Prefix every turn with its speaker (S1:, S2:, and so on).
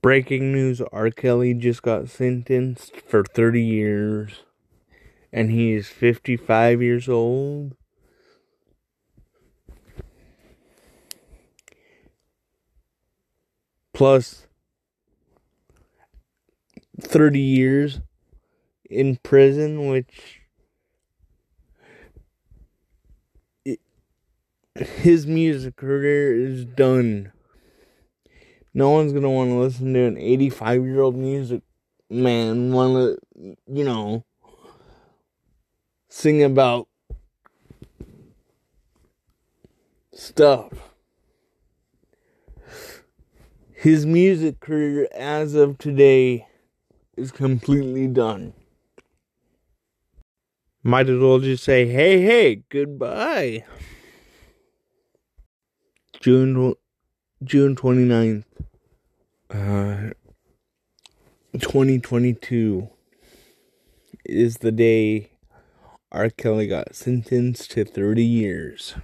S1: Breaking news R. Kelly just got sentenced for 30 years, and he is 55 years old. Plus 30 years in prison, which his music career is done. No one's gonna want to listen to an 85 year old music man want to, you know, sing about stuff. His music career as of today is completely done. Might as well just say, hey, hey, goodbye. June June 29th, uh, 2022 is the day R. Kelly got sentenced to 30 years.